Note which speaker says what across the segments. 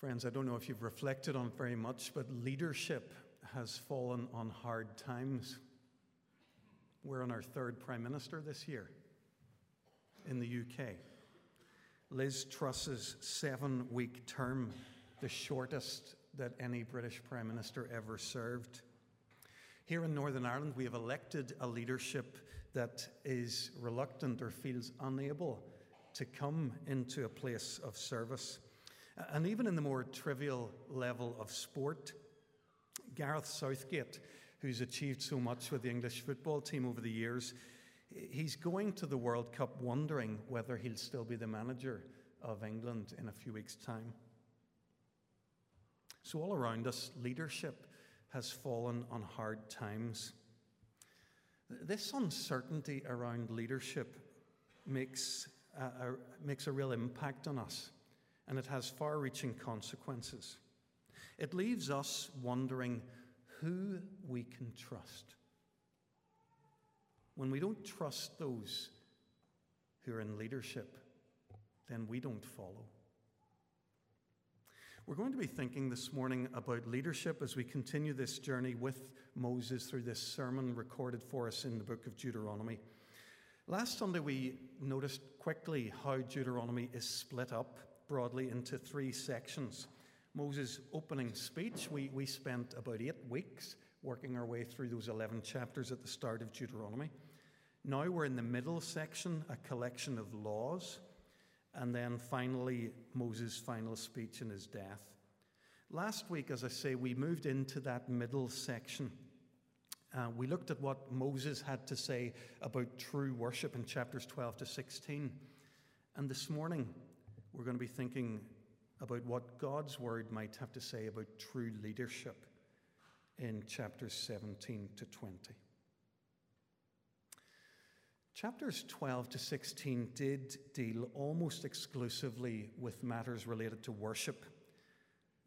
Speaker 1: Friends, I don't know if you've reflected on it very much, but leadership has fallen on hard times. We're on our third Prime Minister this year in the UK. Liz Truss's seven week term, the shortest that any British Prime Minister ever served. Here in Northern Ireland, we have elected a leadership that is reluctant or feels unable to come into a place of service. And even in the more trivial level of sport, Gareth Southgate, who's achieved so much with the English football team over the years, he's going to the World Cup wondering whether he'll still be the manager of England in a few weeks' time. So, all around us, leadership has fallen on hard times. This uncertainty around leadership makes a, a, makes a real impact on us, and it has far reaching consequences. It leaves us wondering who we can trust. When we don't trust those who are in leadership, then we don't follow. We're going to be thinking this morning about leadership as we continue this journey with Moses through this sermon recorded for us in the book of Deuteronomy. Last Sunday, we noticed quickly how Deuteronomy is split up broadly into three sections. Moses' opening speech, we, we spent about eight weeks working our way through those 11 chapters at the start of Deuteronomy. Now we're in the middle section, a collection of laws. And then finally, Moses' final speech and his death. Last week, as I say, we moved into that middle section. Uh, we looked at what Moses had to say about true worship in chapters 12 to 16. And this morning, we're going to be thinking about what God's word might have to say about true leadership in chapters 17 to 20. Chapters 12 to 16 did deal almost exclusively with matters related to worship.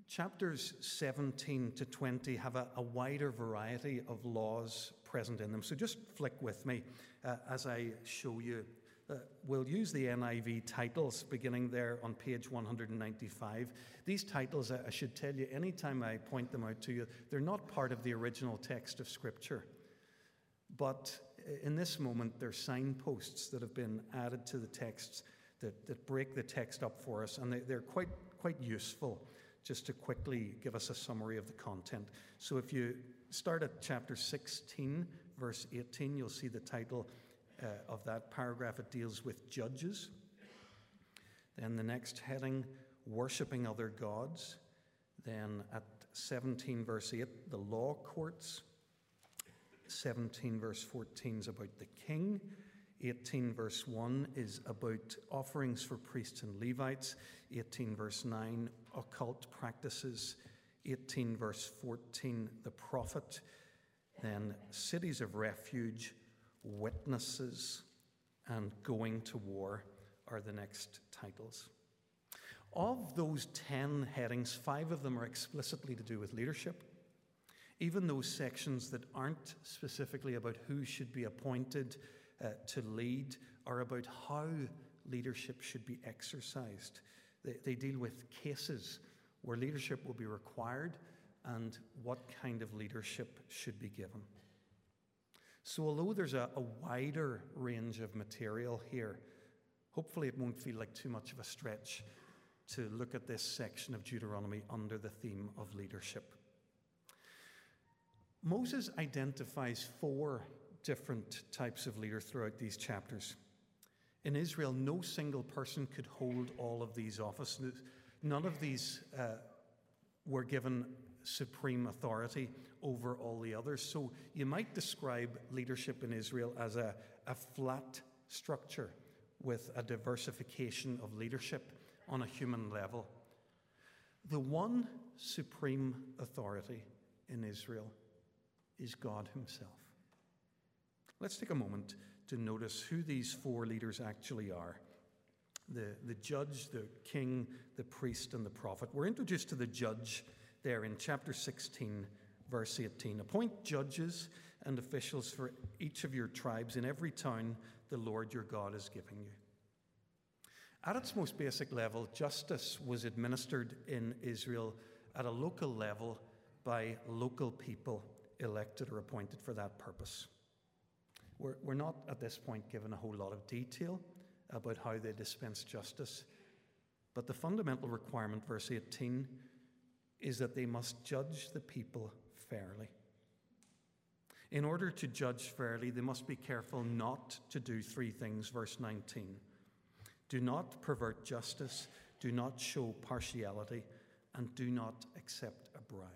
Speaker 1: Chapters 17 to 20 have a, a wider variety of laws present in them. So just flick with me uh, as I show you. Uh, we'll use the NIV titles beginning there on page 195. These titles, I should tell you, anytime I point them out to you, they're not part of the original text of Scripture. But in this moment, they're signposts that have been added to the texts that, that break the text up for us, and they, they're quite, quite useful just to quickly give us a summary of the content. So if you start at chapter 16, verse 18, you'll see the title uh, of that paragraph. It deals with judges. Then the next heading, worshipping other gods. Then at 17, verse 8, the law courts. 17, verse 14 is about the king. 18, verse 1 is about offerings for priests and Levites. 18, verse 9, occult practices. 18, verse 14, the prophet. Then cities of refuge, witnesses, and going to war are the next titles. Of those 10 headings, five of them are explicitly to do with leadership. Even those sections that aren't specifically about who should be appointed uh, to lead are about how leadership should be exercised. They, they deal with cases where leadership will be required and what kind of leadership should be given. So, although there's a, a, wider range of material here, hopefully it won't feel like too much of a stretch to look at this section of Deuteronomy under the theme of leadership. Moses identifies four different types of leader throughout these chapters. In Israel, no single person could hold all of these offices. None of these uh, were given supreme authority over all the others. So you might describe leadership in Israel as a, a flat structure with a diversification of leadership on a human level. The one supreme authority in Israel is God Himself. Let's take a moment to notice who these four leaders actually are the, the judge, the king, the priest, and the prophet. We're introduced to the judge there in chapter 16, verse 18. Appoint judges and officials for each of your tribes in every town the Lord your God is giving you. At its most basic level, justice was administered in Israel at a local level by local people elected or appointed for that purpose. We're, we're not at this point given a whole lot of detail about how they dispense justice, but the fundamental requirement, verse 18, is that they must judge the people fairly. In order to judge fairly, they must be careful not to do three things, verse 19. Do not pervert justice, do not show partiality, and do not accept a bribe.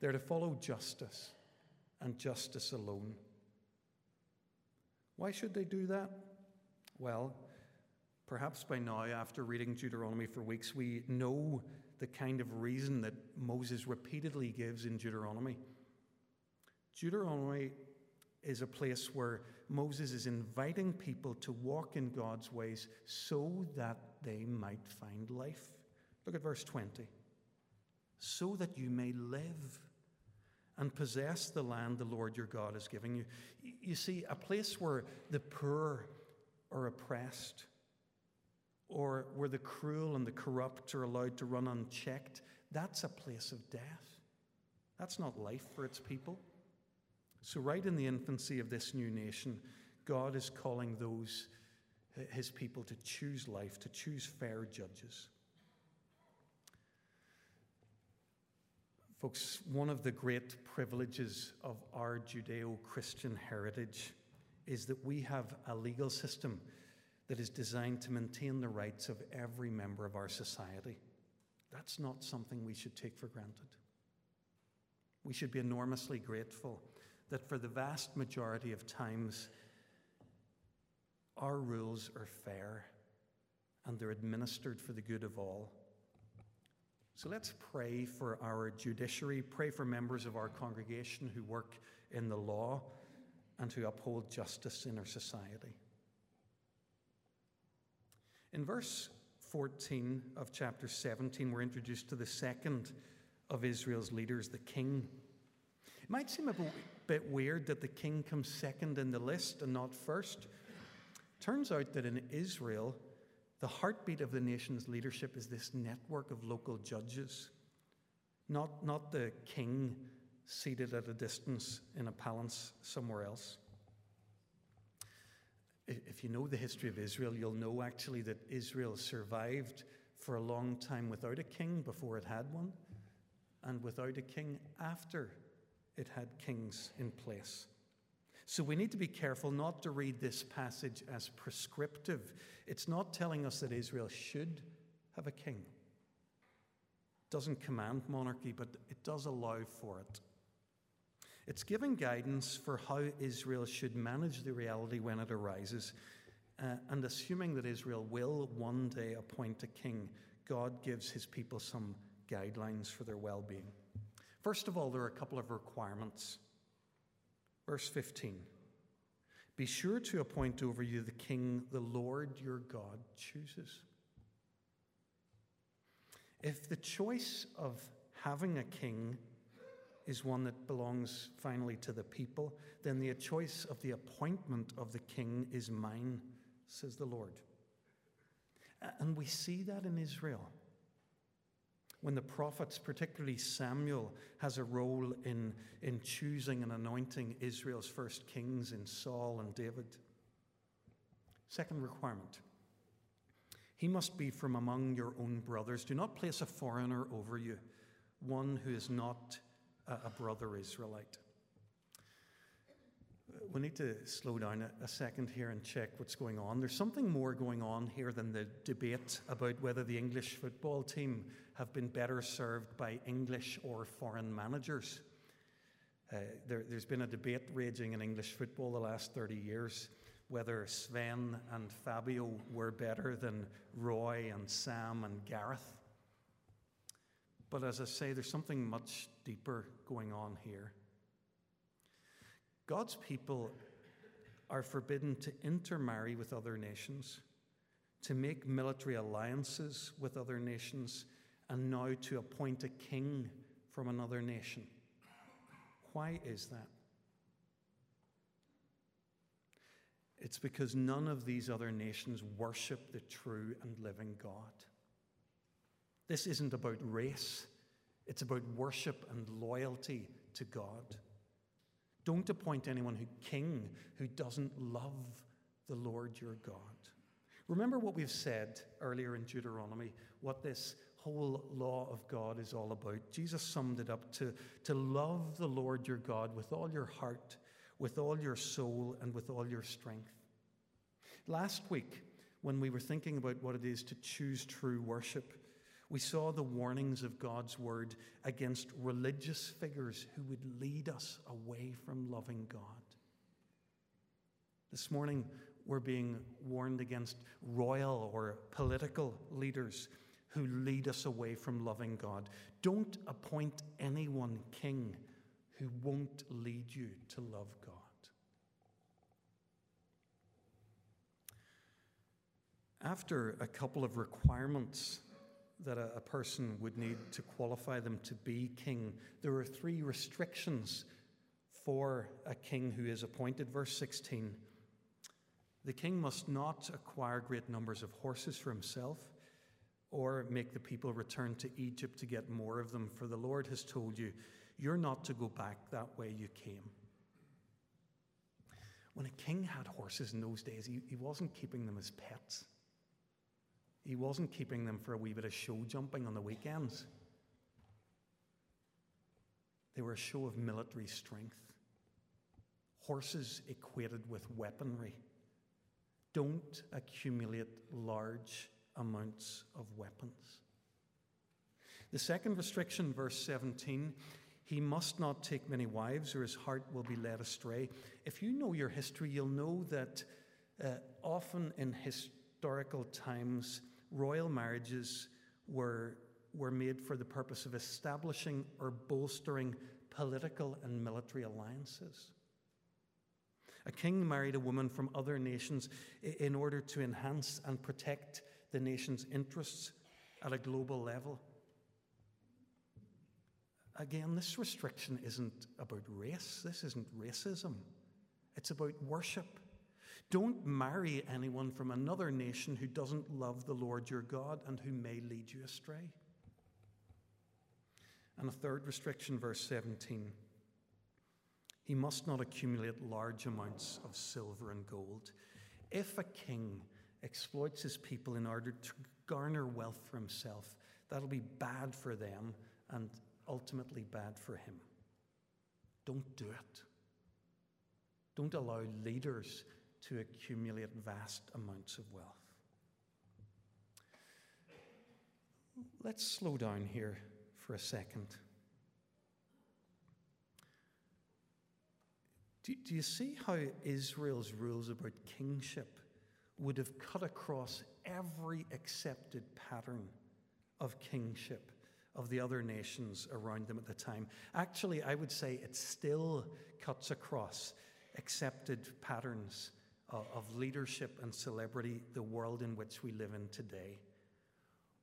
Speaker 1: They're to follow justice and justice alone. Why should they do that? Well, perhaps by now, after reading Deuteronomy for weeks, we know the kind of reason that Moses repeatedly gives in Deuteronomy. Deuteronomy is a place where Moses is inviting people to walk in God's ways so that they might find life. Look at verse 20. So that you may live and possess the land the Lord your God is giving you. You see, a place where the poor are oppressed, or where the cruel and the corrupt are allowed to run unchecked, that's a place of death. That's not life for its people. So, right in the infancy of this new nation, God is calling those, his people, to choose life, to choose fair judges. Folks, one of the great privileges of our Judeo Christian heritage is that we have a legal system that is designed to maintain the rights of every member of our society. That's not something we should take for granted. We should be enormously grateful that for the vast majority of times, our rules are fair and they're administered for the good of all. So let's pray for our judiciary, pray for members of our congregation who work in the law and who uphold justice in our society. In verse 14 of chapter 17, we're introduced to the second of Israel's leaders, the king. It might seem a bit weird that the king comes second in the list and not first. Turns out that in Israel, the heartbeat of the nation's leadership is this network of local judges, not, not the king seated at a distance in a palace somewhere else. If you know the history of Israel, you'll know actually that Israel survived for a long time without a king before it had one, and without a king after it had kings in place. So we need to be careful not to read this passage as prescriptive. It's not telling us that Israel should have a king. It doesn't command monarchy, but it does allow for it. It's giving guidance for how Israel should manage the reality when it arises. Uh, and assuming that Israel will one day appoint a king, God gives his people some guidelines for their well being. First of all, there are a couple of requirements. Verse 15 Be sure to appoint over you the king the Lord your God chooses. If the choice of having a king is one that belongs finally to the people, then the choice of the appointment of the king is mine, says the Lord. And we see that in Israel. When the prophets, particularly Samuel, has a role in, in choosing and anointing Israel's first kings in Saul and David. Second requirement he must be from among your own brothers. Do not place a foreigner over you, one who is not a brother Israelite. We need to slow down a, second here and check what's going on. There's something more going on here than the debate about whether the English football team have been better served by English or foreign managers. Uh, there, has been a debate raging in English football the last 30 years whether Sven and Fabio were better than Roy and Sam and Gareth. But as I say, there's something much deeper going on here. God's people are forbidden to intermarry with other nations, to make military alliances with other nations, and now to appoint a king from another nation. Why is that? It's because none of these other nations worship the true and living God. This isn't about race, it's about worship and loyalty to God. Don't appoint anyone who king who doesn't love the Lord your God. Remember what we've said earlier in Deuteronomy, what this whole law of God is all about. Jesus summed it up to, to love the Lord your God with all your heart, with all your soul, and with all your strength. Last week, when we were thinking about what it is to choose true worship, we saw the warnings of God's word against religious figures who would lead us away from loving God. This morning, we're being warned against royal or political leaders who lead us away from loving God. Don't appoint anyone king who won't lead you to love God. After a couple of requirements that a, a, person would need to qualify them to be king, there are three restrictions for a king who is appointed. Verse 16 The king must not acquire great numbers of horses for himself or make the people return to Egypt to get more of them, for the Lord has told you, you're not to go back that way you came. When a king had horses in those days, he, he wasn't keeping them as pets. He wasn't keeping them for a wee bit of show jumping on the weekends. They were a show of military strength. Horses equated with weaponry. Don't accumulate large amounts of weapons. The second restriction, verse 17, he must not take many wives or his heart will be led astray. If you know your history, you'll know that uh, often in historical times, royal marriages were, were made for the purpose of establishing or bolstering political and military alliances. A king married a woman from other nations in order to enhance and protect the nation's interests at a global level. Again, this restriction isn't about race, this isn't racism, it's about worship. Don't marry anyone from another nation who doesn't love the Lord your God and who may lead you astray. And a third restriction, verse 17 he must not accumulate large amounts of silver and gold. If a king exploits his people in order to garner wealth for himself, that'll be bad for them and ultimately bad for him. Don't do it. Don't allow leaders to accumulate vast amounts of wealth. Let's slow down here for a second. Do, do you see how Israel's rules about kingship would have cut across every accepted pattern of kingship of the other nations around them at the time? Actually, I would say it still cuts across accepted patterns of, of leadership and celebrity, the world in which we live in today.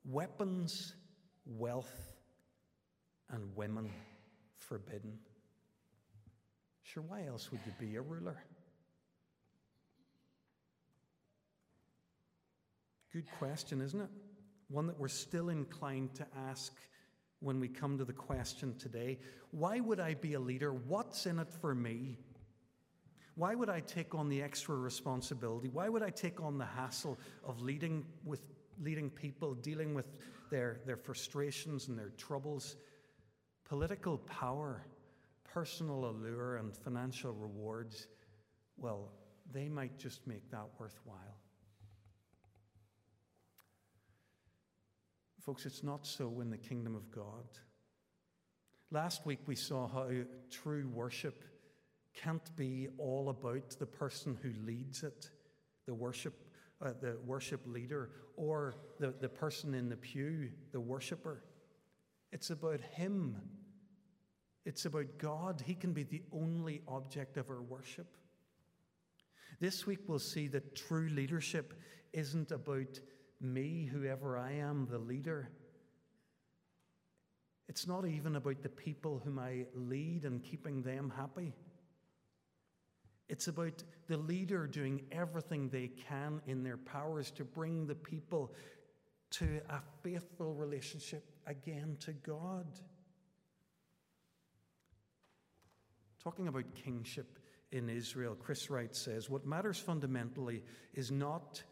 Speaker 1: Weapons, wealth, and women forbidden. Sure, why else would you be a ruler? Good question, isn't it? One that we're still inclined to ask when we come to the question today why would I be a leader? What's in it for me? Why would I take on the extra responsibility? Why would I take on the hassle of leading with leading people, dealing with their, their frustrations and their troubles? Political power personal allure and financial rewards, well, they might just make that worthwhile. Folks, it's not so in the kingdom of God. Last week we saw how true worship can't be all about the person who leads it, the worship, uh, the worship leader, or the, the person in the pew, the worshiper. It's about him it's about God. He can be the only object of our worship. This week, we'll see that true leadership isn't about me, whoever I am, the leader. It's not even about the people whom I lead and keeping them happy. It's about the leader doing everything they can in their powers to bring the people to a faithful relationship again to God. Talking about kingship in Israel, Chris Wright says, What matters fundamentally is not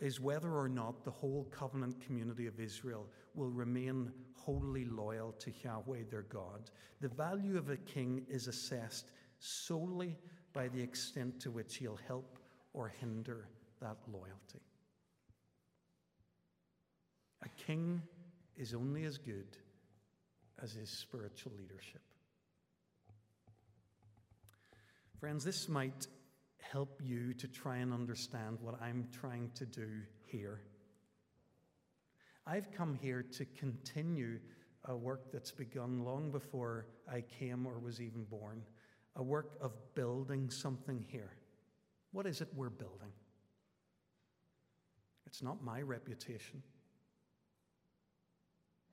Speaker 1: is whether or not the whole covenant community of Israel will remain wholly loyal to Yahweh their God. The value of a king is assessed solely by the extent to which he'll help or hinder that loyalty. A king is only as good as his spiritual leadership. Friends, this might help you to try and understand what I'm trying to do here. I've come here to continue a work that's begun long before I came or was even born, a work of building something here. What is it we're building? It's not my reputation,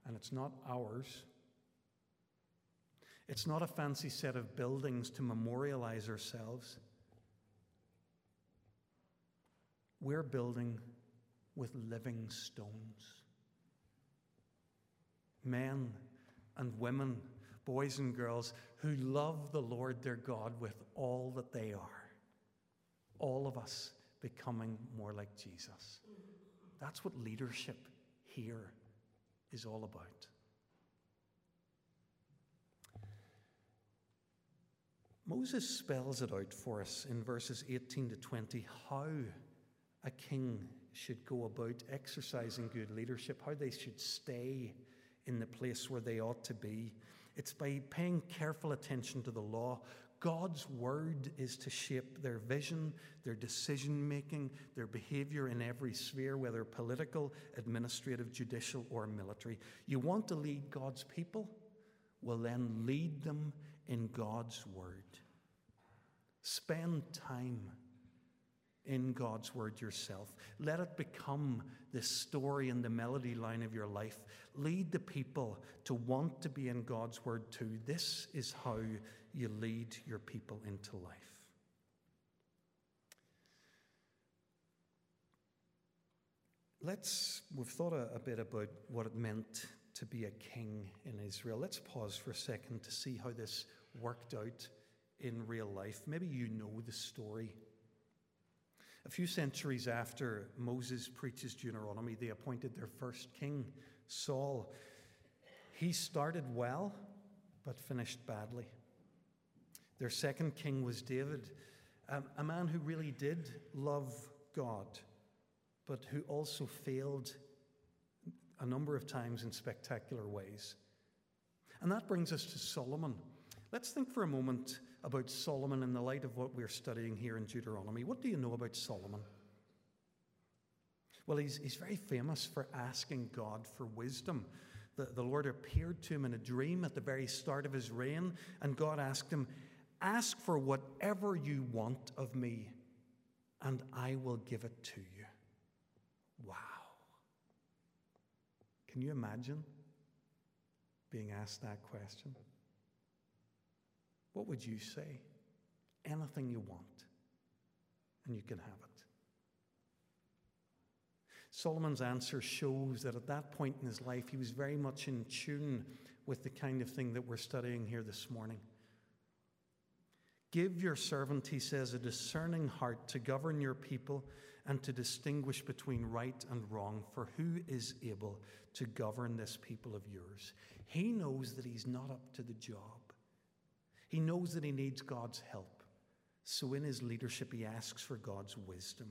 Speaker 1: and it's not ours. It's not a fancy set of buildings to memorialize ourselves. We're building with living stones. Men and women, boys and girls who love the Lord their God with all that they are. All of us becoming more like Jesus. That's what leadership here is all about. Moses spells it out for us in verses 18 to 20 how a king should go about exercising good leadership, how they should stay in the place where they ought to be. It's by paying careful attention to the law. God's word is to shape their vision, their decision making, their behavior in every sphere, whether political, administrative, judicial, or military. You want to lead God's people? Well, then lead them in God's word. Spend time in God's Word yourself. Let it become the story and the melody line of your life. Lead the people to want to be in God's Word too. This is how you lead your people into life. Let's, we've thought a, a bit about what it meant to be a king in Israel. Let's pause for a second to see how this worked out in real life. Maybe you know the story. A few centuries after Moses preaches Deuteronomy, they appointed their first king, Saul. He started well, but finished badly. Their second king was David, um, a man who really did love God, but who also failed a number of times in spectacular ways. And that brings us to Solomon. Let's think for a moment about Solomon in the light of what we're studying here in Deuteronomy. What do you know about Solomon? Well, he's, he's very famous for asking God for wisdom. The, the Lord appeared to him in a dream at the very start of his reign, and God asked him, Ask for whatever you want of me, and I will give it to you. Wow. Can you imagine being asked that question? What would you say? Anything you want, and you can have it. Solomon's answer shows that at that point in his life, he was very much in tune with the kind of thing that we're studying here this morning. Give your servant, he says, a discerning heart to govern your people and to distinguish between right and wrong, for who is able to govern this people of yours? He knows that he's not up to the job. He knows that he needs God's help. So in his leadership, he asks for God's wisdom.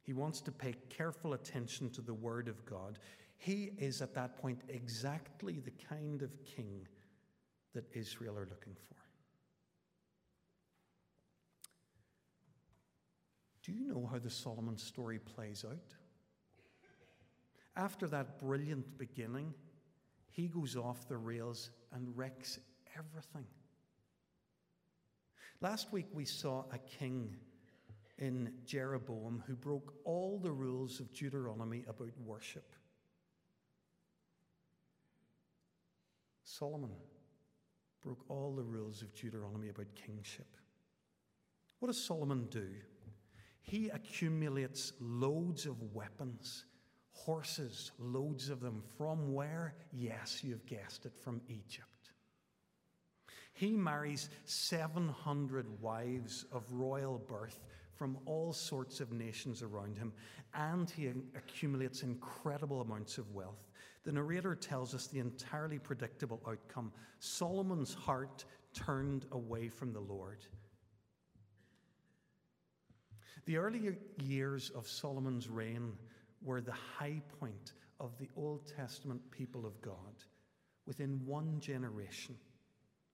Speaker 1: He wants to pay careful attention to the word of God. He is at that point exactly the kind of king that Israel are looking for. Do you know how the Solomon story plays out? After that brilliant beginning, he goes off the rails and wrecks everything. Last week we saw a king in Jeroboam who broke all the rules of Deuteronomy about worship. Solomon broke all the rules of Deuteronomy about kingship. What does Solomon do? He accumulates loads of weapons, horses, loads of them. From where? Yes, you've guessed it, from Egypt. He marries 700 wives of royal birth from all sorts of nations around him, and he accumulates incredible amounts of wealth. The narrator tells us the entirely predictable outcome Solomon's heart turned away from the Lord. The early years of Solomon's reign were the high point of the Old Testament people of God. Within one generation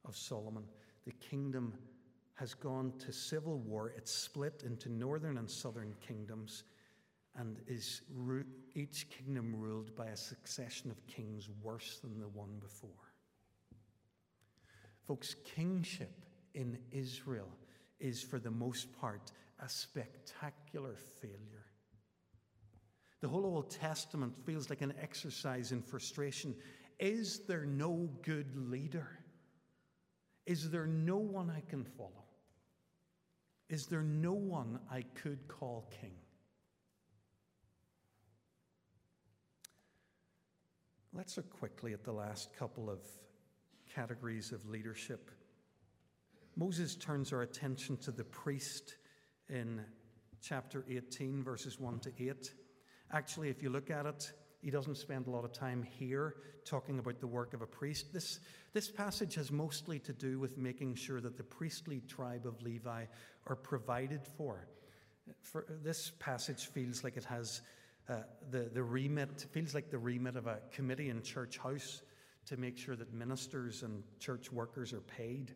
Speaker 1: of Solomon, the kingdom has gone to civil war. It's split into northern and southern kingdoms and is each kingdom ruled by a succession of kings worse than the one before. Folks, kingship in Israel is for the most part a spectacular failure. The whole Old Testament feels like an exercise in frustration. Is there no good leader? Is there no one I can follow? Is there no one I could call king? Let's look quickly at the last couple of categories of leadership. Moses turns our attention to the priest in chapter 18, verses 1 to 8. Actually, if you look at it, he doesn't spend a lot of time here talking about the work of a priest. This, this passage has mostly to do with making sure that the priestly tribe of Levi are provided for. for this passage feels like it has uh, the, the remit, feels like the remit of a committee in church house to make sure that ministers and church workers are paid.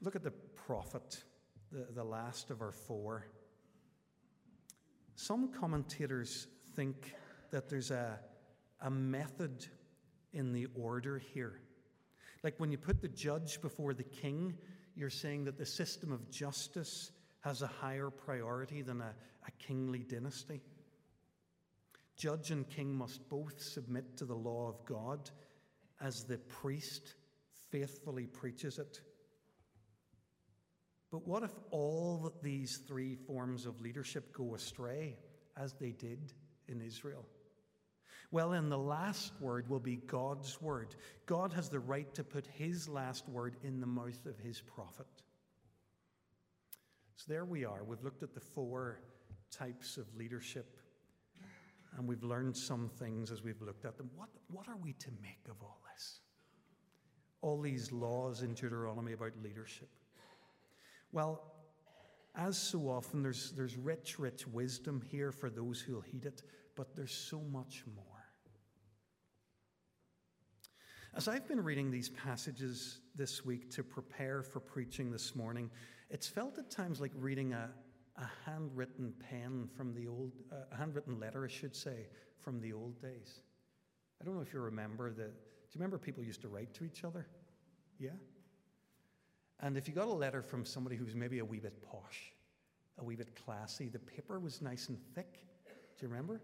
Speaker 1: Look at the prophet, the, the last of our four. Some commentators think that there's a, a method in the order here. Like when you put the judge before the king, you're saying that the system of justice has a higher priority than a, a kingly dynasty. Judge and king must both submit to the law of God as the priest faithfully preaches it. But what if all these three forms of leadership go astray, as they did in Israel? Well, in the last word will be God's word. God has the right to put his last word in the mouth of his prophet. So there we are. We've looked at the four types of leadership, and we've learned some things as we've looked at them. What, what are we to make of all this? All these laws in Deuteronomy about leadership. Well, as so often, there's, there's rich, rich wisdom here for those who'll heed it, but there's so much more. As I've been reading these passages this week to prepare for preaching this morning, it's felt at times like reading a, a handwritten pen from the old, uh, a handwritten letter, I should say, from the old days. I don't know if you remember that. Do you remember people used to write to each other? Yeah? And if you got a letter from somebody who's maybe a wee bit posh, a wee bit classy, the paper was nice and thick. Do you remember?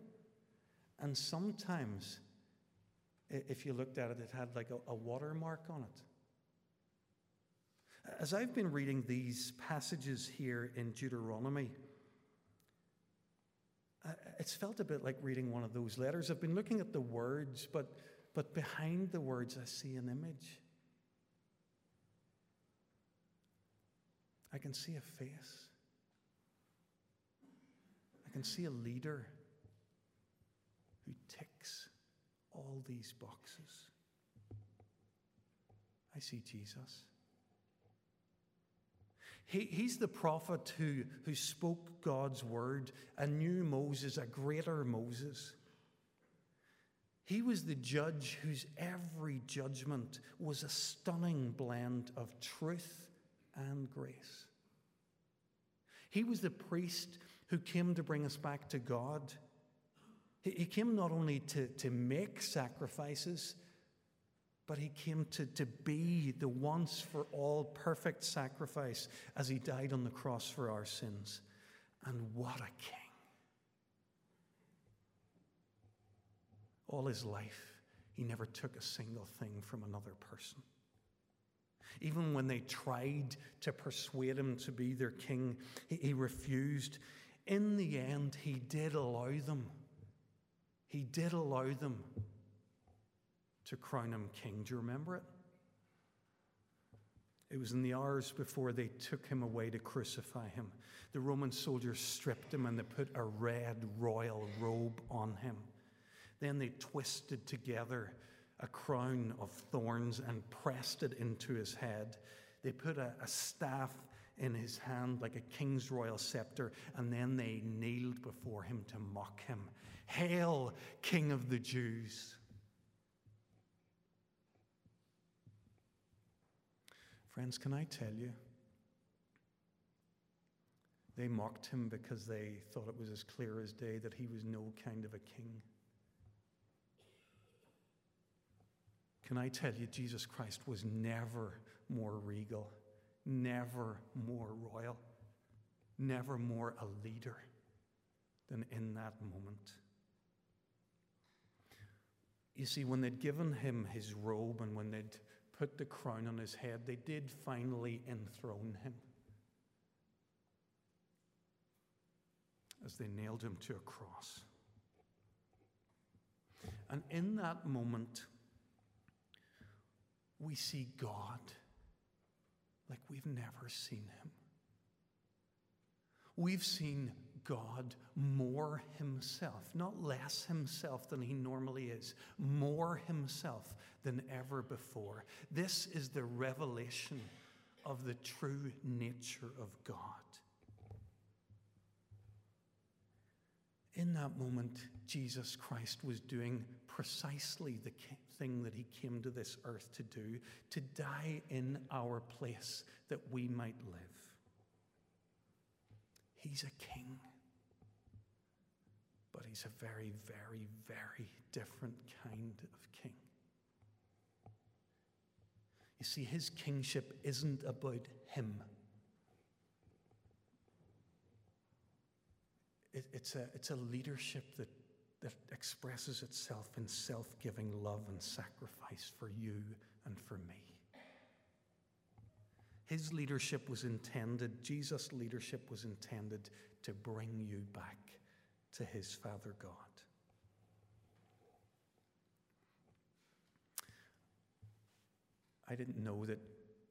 Speaker 1: And sometimes if you looked at it, it had like a, a watermark on it. As I've been reading these passages here in Deuteronomy, it's felt a bit like reading one of those letters. I've been looking at the words, but, but behind the words, I see an image. I can see a face. I can see a leader who ticks all these boxes. I see Jesus. He, he's the prophet who, who spoke God's word and knew Moses, a greater Moses. He was the judge whose every judgment was a stunning blend of truth and grace. He was the priest who came to bring us back to God he came not only to, to make sacrifices, but he came to, to be the once for all perfect sacrifice as he died on the cross for our sins. And what a king! All his life, he never took a single thing from another person. Even when they tried to persuade him to be their king, he, he refused. In the end, he did allow them. He did allow them to crown him king. Do you remember it? It was in the hours before they took him away to crucify him. The Roman soldiers stripped him and they put a red royal robe on him. Then they twisted together a crown of thorns and pressed it into his head. They put a, a staff in his hand like a king's royal scepter, and then they kneeled before him to mock him. Hail, King of the Jews! Friends, can I tell you? They mocked him because they thought it was as clear as day that he was no kind of a king. Can I tell you, Jesus Christ was never more regal, never more royal, never more a leader than in that moment. You see, when they'd given him his robe and when they'd put the crown on his head, they did finally enthrone him as they nailed him to a cross. And in that moment, we see God like we've never seen him. We've seen God more himself, not less himself than he normally is, more himself than ever before. This is the revelation of the true nature of God. In that moment, Jesus Christ was doing precisely the thing that he came to this earth to do to die in our place that we might live. He's a king, he's a very, very, very different kind of king. You see, his kingship isn't about him. It, it's, a, it's a leadership that, that expresses itself in self giving love and sacrifice for you and for me. His leadership was intended, Jesus' leadership was intended to bring you back to his Father God. I didn't know that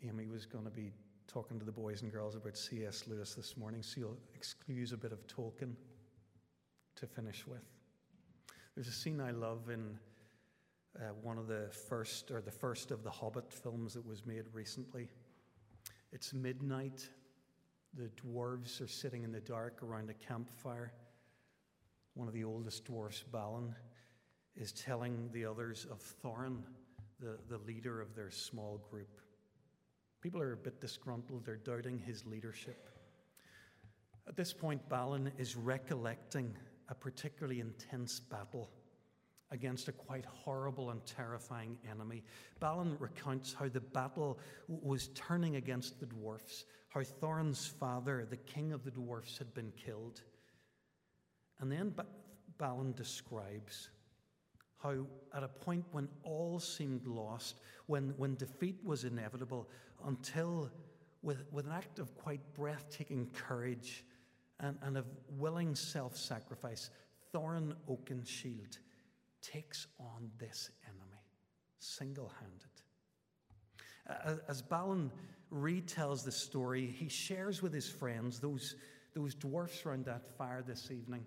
Speaker 1: Amy was going to be talking to the boys and girls about C.S. Lewis this morning, so you'll excuse a bit of Tolkien to finish with. There's a scene I love in uh, one of the first, or the first of the Hobbit films that was made recently. It's midnight. The dwarves are sitting in the dark around a campfire. One of the oldest dwarfs, Balin, is telling the others of Thorin, the, the leader of their small group. People are a bit disgruntled, they're doubting his leadership. At this point, Balin is recollecting a particularly intense battle against a quite horrible and terrifying enemy. Balin recounts how the battle was turning against the dwarfs, how Thorin's father, the king of the dwarfs, had been killed. And then Balin describes how, at a point when all seemed lost, when, when defeat was inevitable, until with, with an act of quite breathtaking courage, and, and of willing self sacrifice, Thorin Oakenshield takes on this enemy single handed. As Balin retells the story, he shares with his friends, those, those dwarfs around that fire this evening,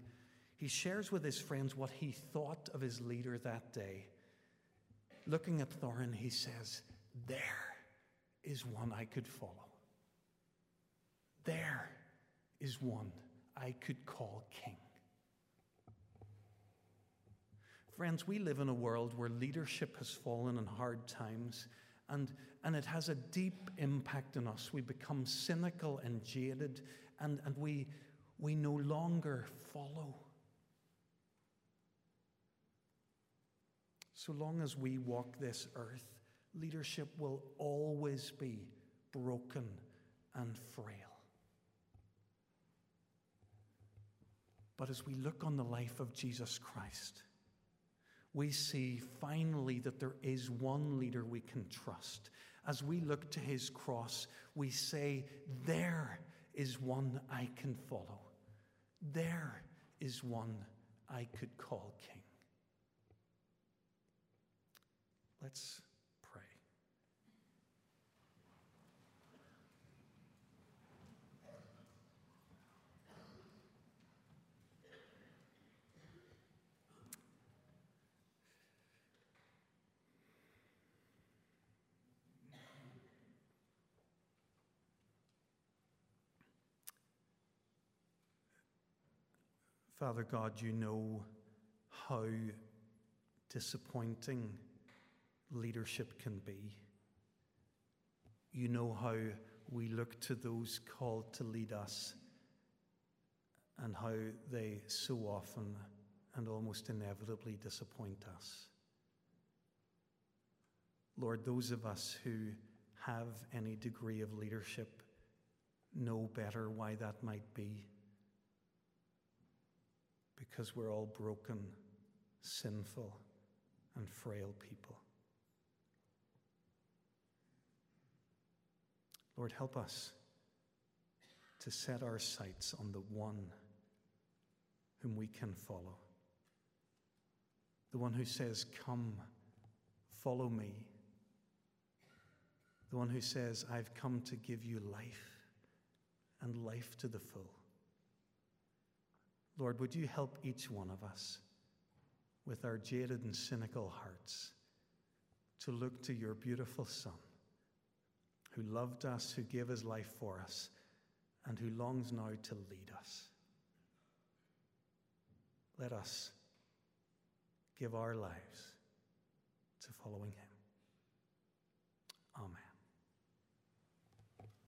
Speaker 1: he shares with his friends what he thought of his leader that day. Looking at Thorin, he says, There is one I could follow. There is one I could call king. Friends, we live in a world where leadership has fallen in hard times, and, and it has a deep impact on us. We become cynical and jaded, and, and we, we no longer follow. So long as we walk this earth, leadership will always be broken and frail. But as we look on the life of Jesus Christ, we see finally that there is one leader we can trust, As we look to his cross, we say, There is one I can follow. There is one I could call king. Let's pray. Father God, you know how disappointing leadership can be. You know how we look to those called to lead us and how they so often and almost inevitably disappoint us. Lord, those of us who have any degree of leadership know better why that might be. Because we're all broken, sinful, and frail people. Lord, help us to set our sights on the one whom we can follow. The one who says, Come, follow me. The one who says, I've come to give you life and life to the full. Lord, would you help each one of us with our jaded and cynical hearts to look to your beautiful Son? Who loved us, who gave his life for us, and who longs now to lead us. Let us give our lives to following him.